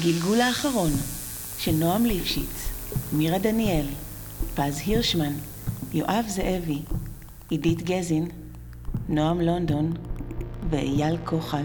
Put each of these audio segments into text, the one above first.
הגלגול האחרון של נועם ליפשיץ, מירה דניאל, פז הירשמן, יואב זאבי, עידית גזין, נועם לונדון ואייל כוחל.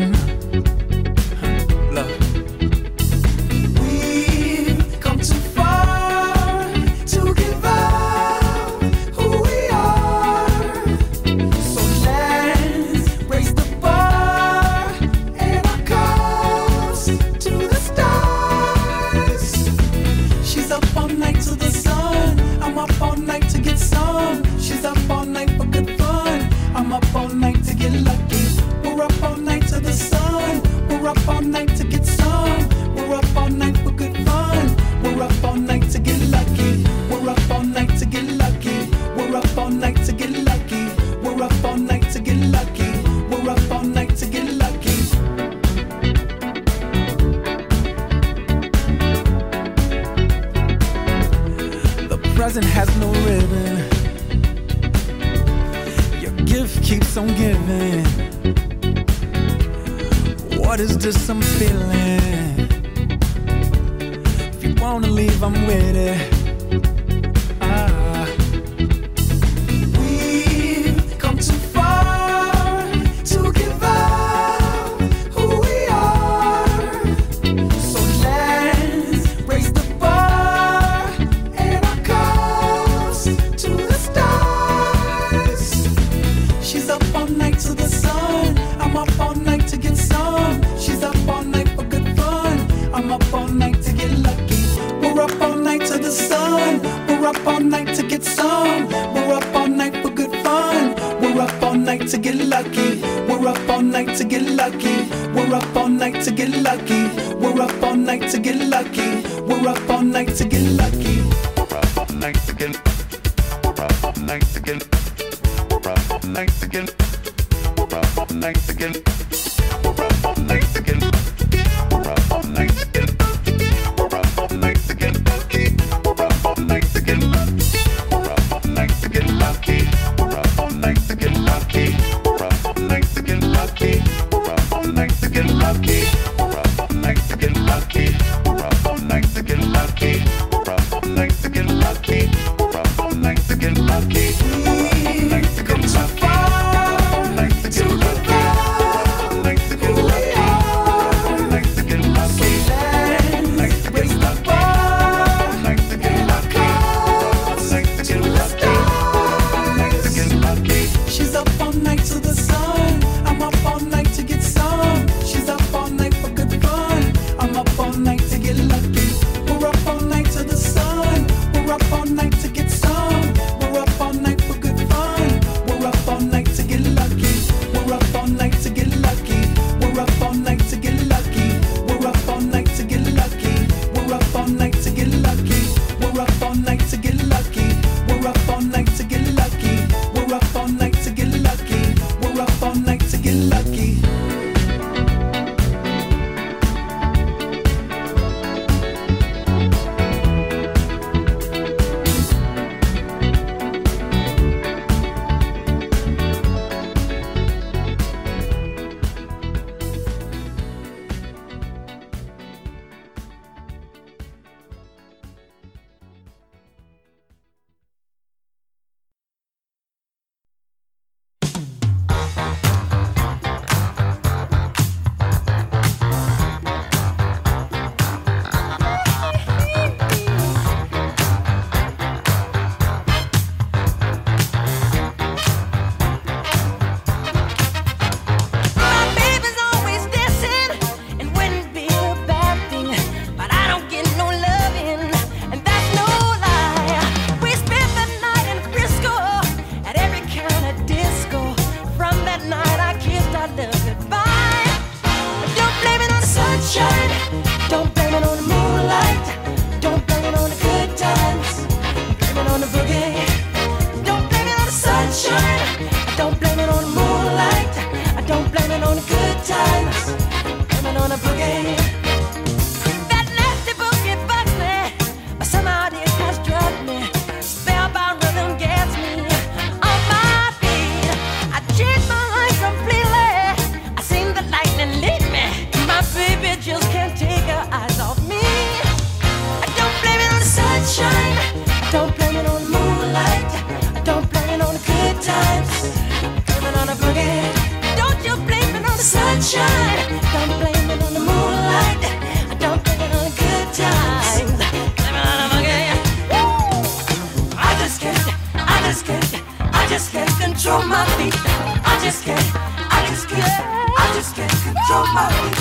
control my feet.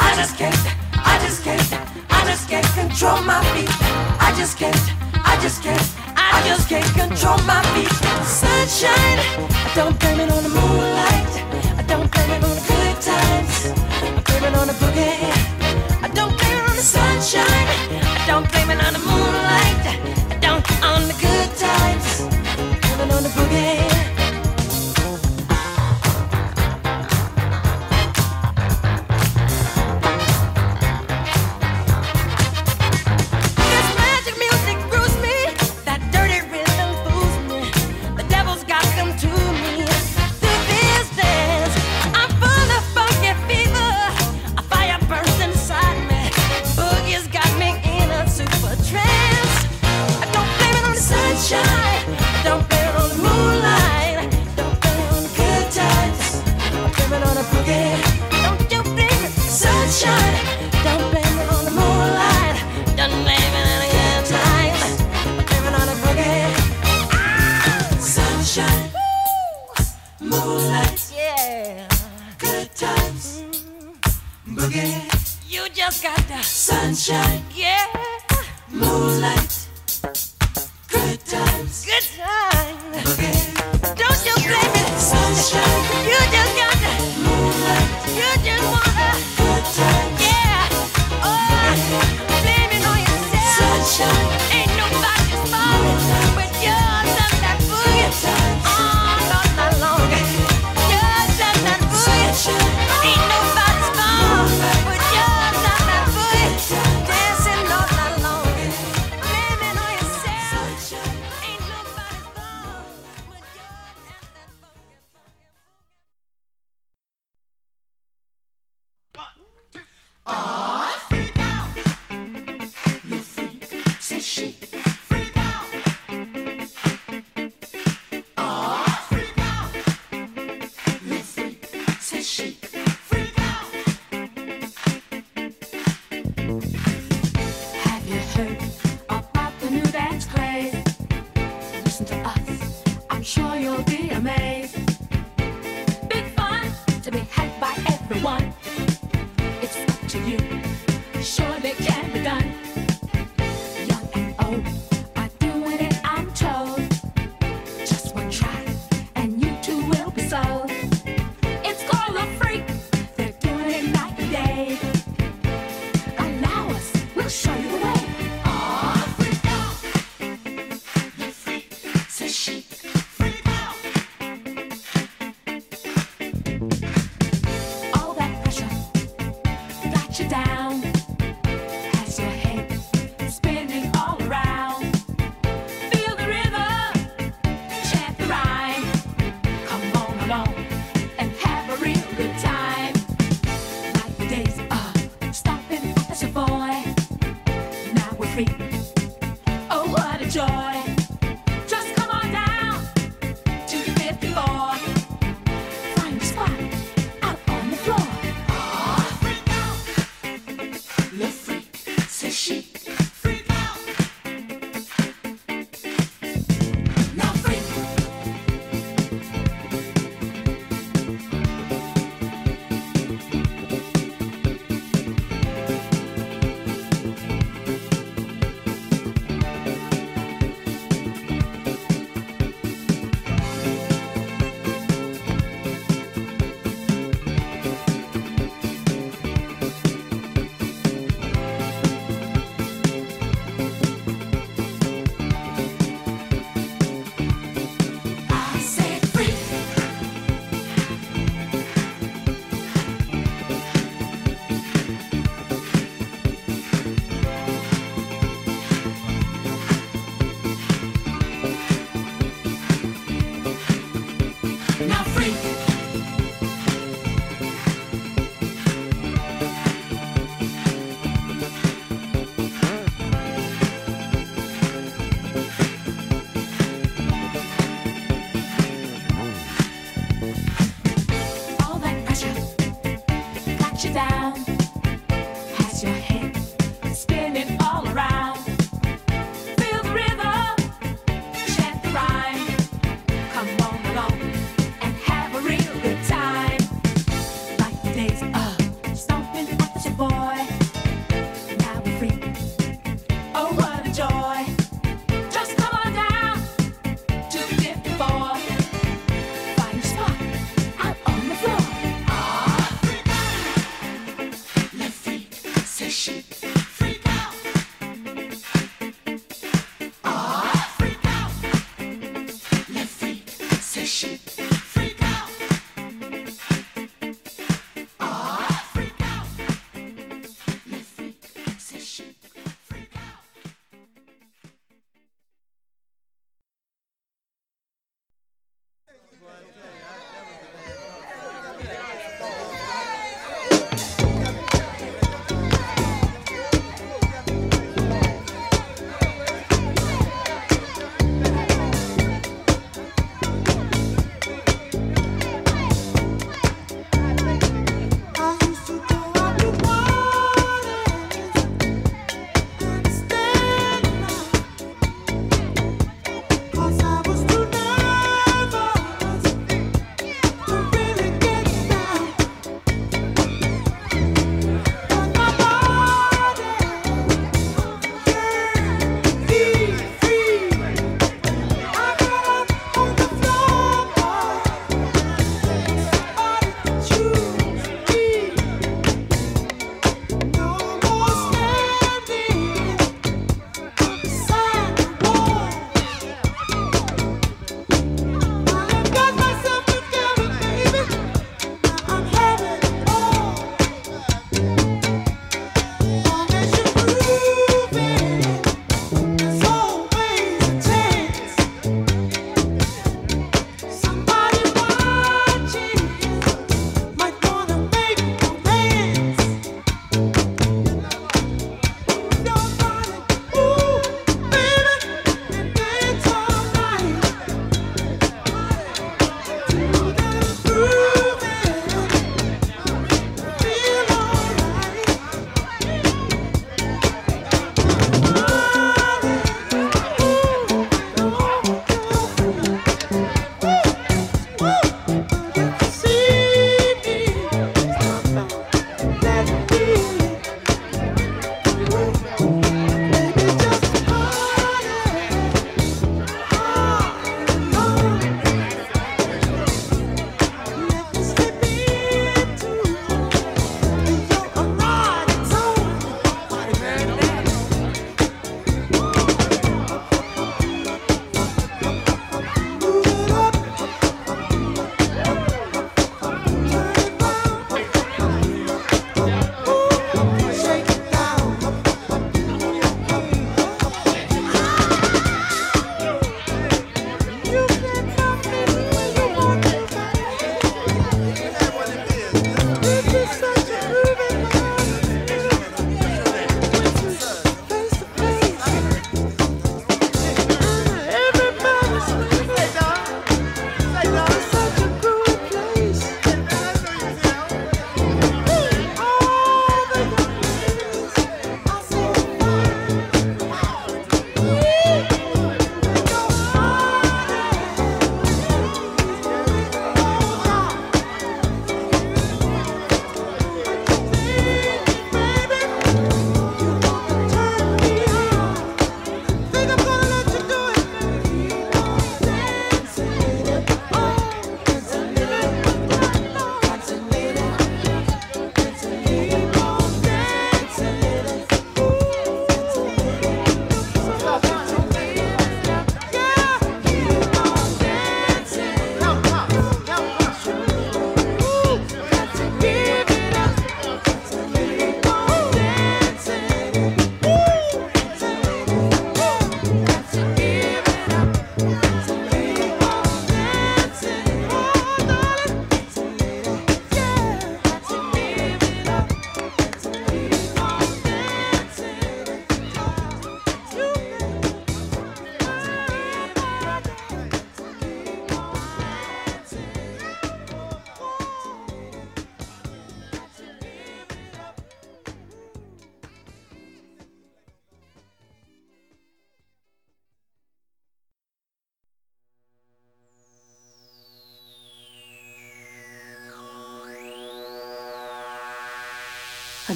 I just can't, I just can't, I just can't control my feet. I just can't, I just can't, I just can't control my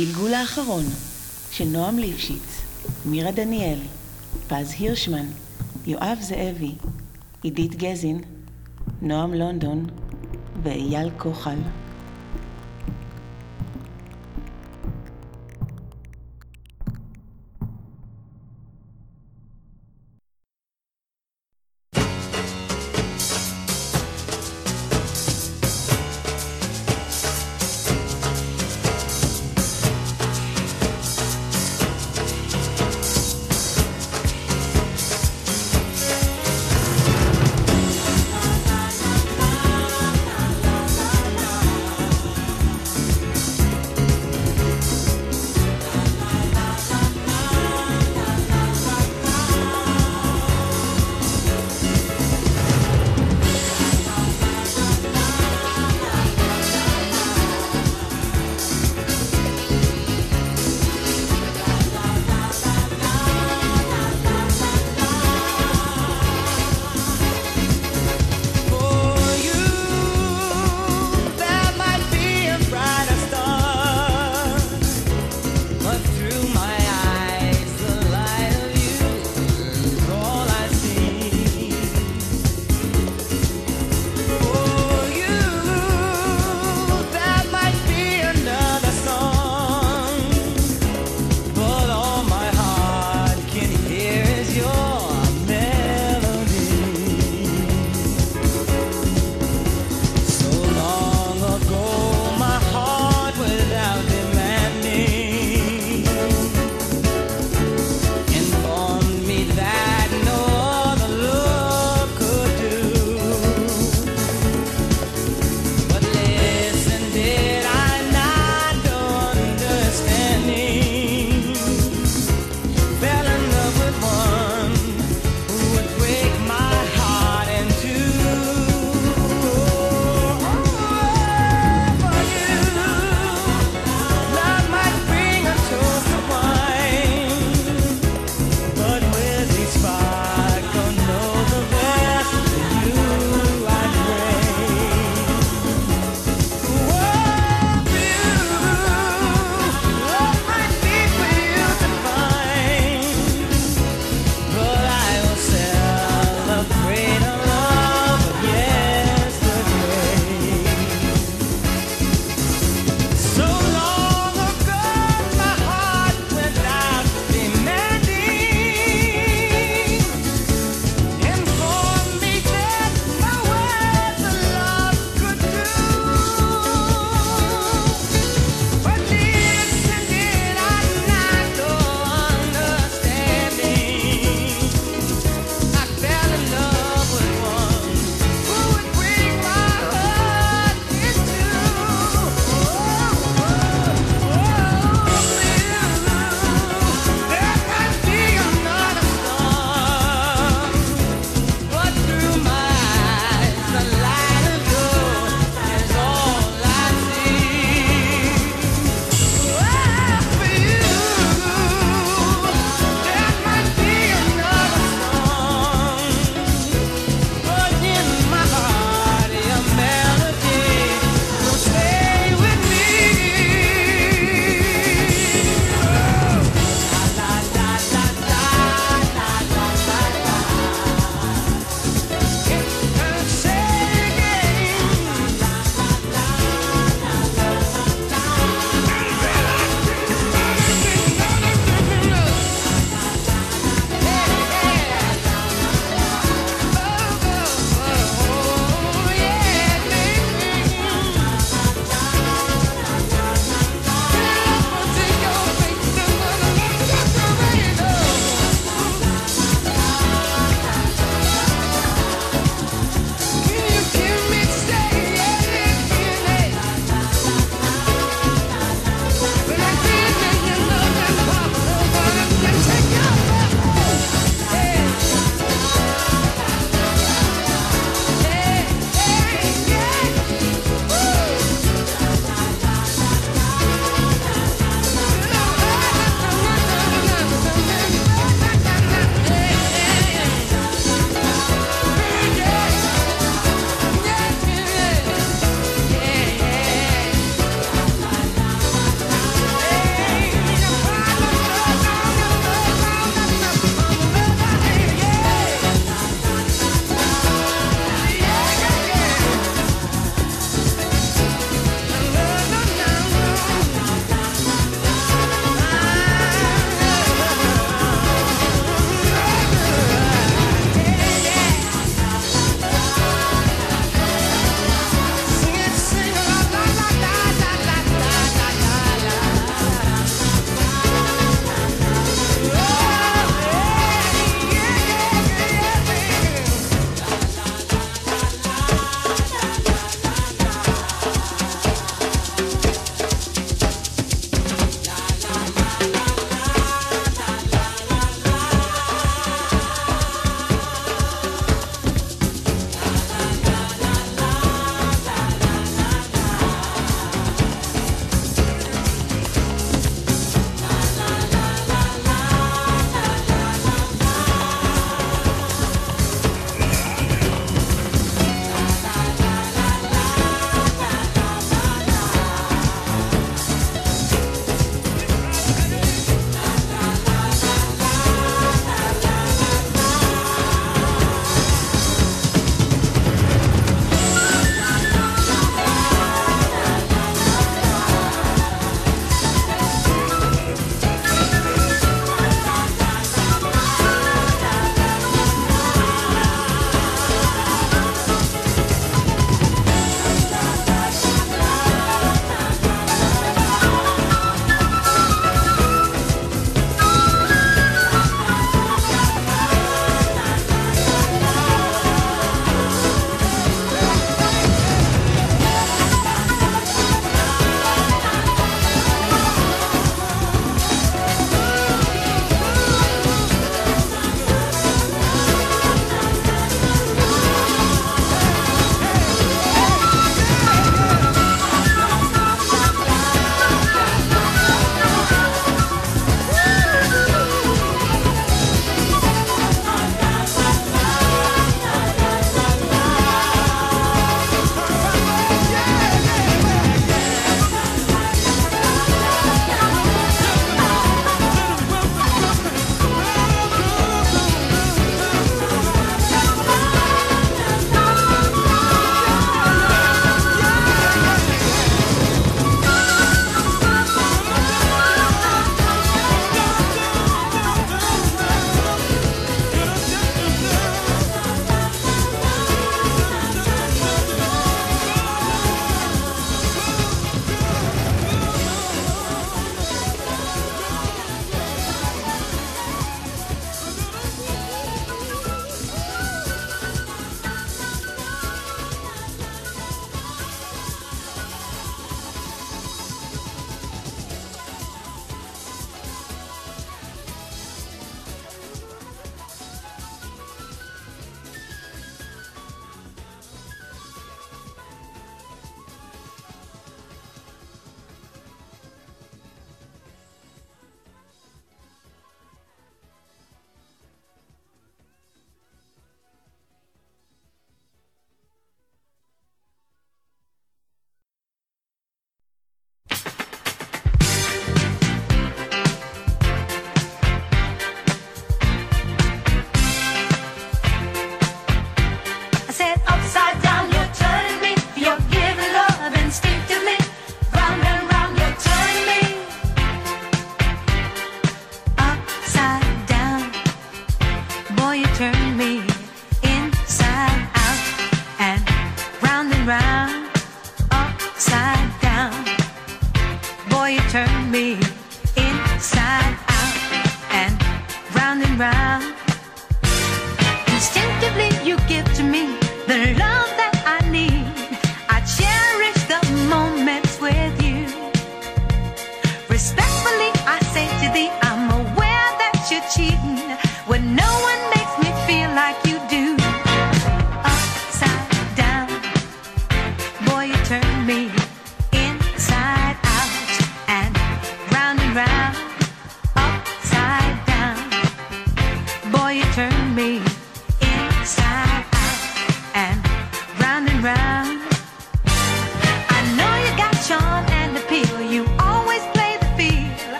הגלגול האחרון של נועם ליפשיץ, מירה דניאל, פז הירשמן, יואב זאבי, עידית גזין, נועם לונדון ואייל כוחל.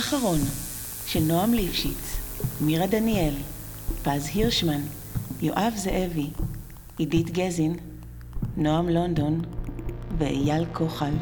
האחרון של נועם ליפשיץ, מירה דניאל, פז הירשמן, יואב זאבי, עידית גזין, נועם לונדון ואייל כוחל.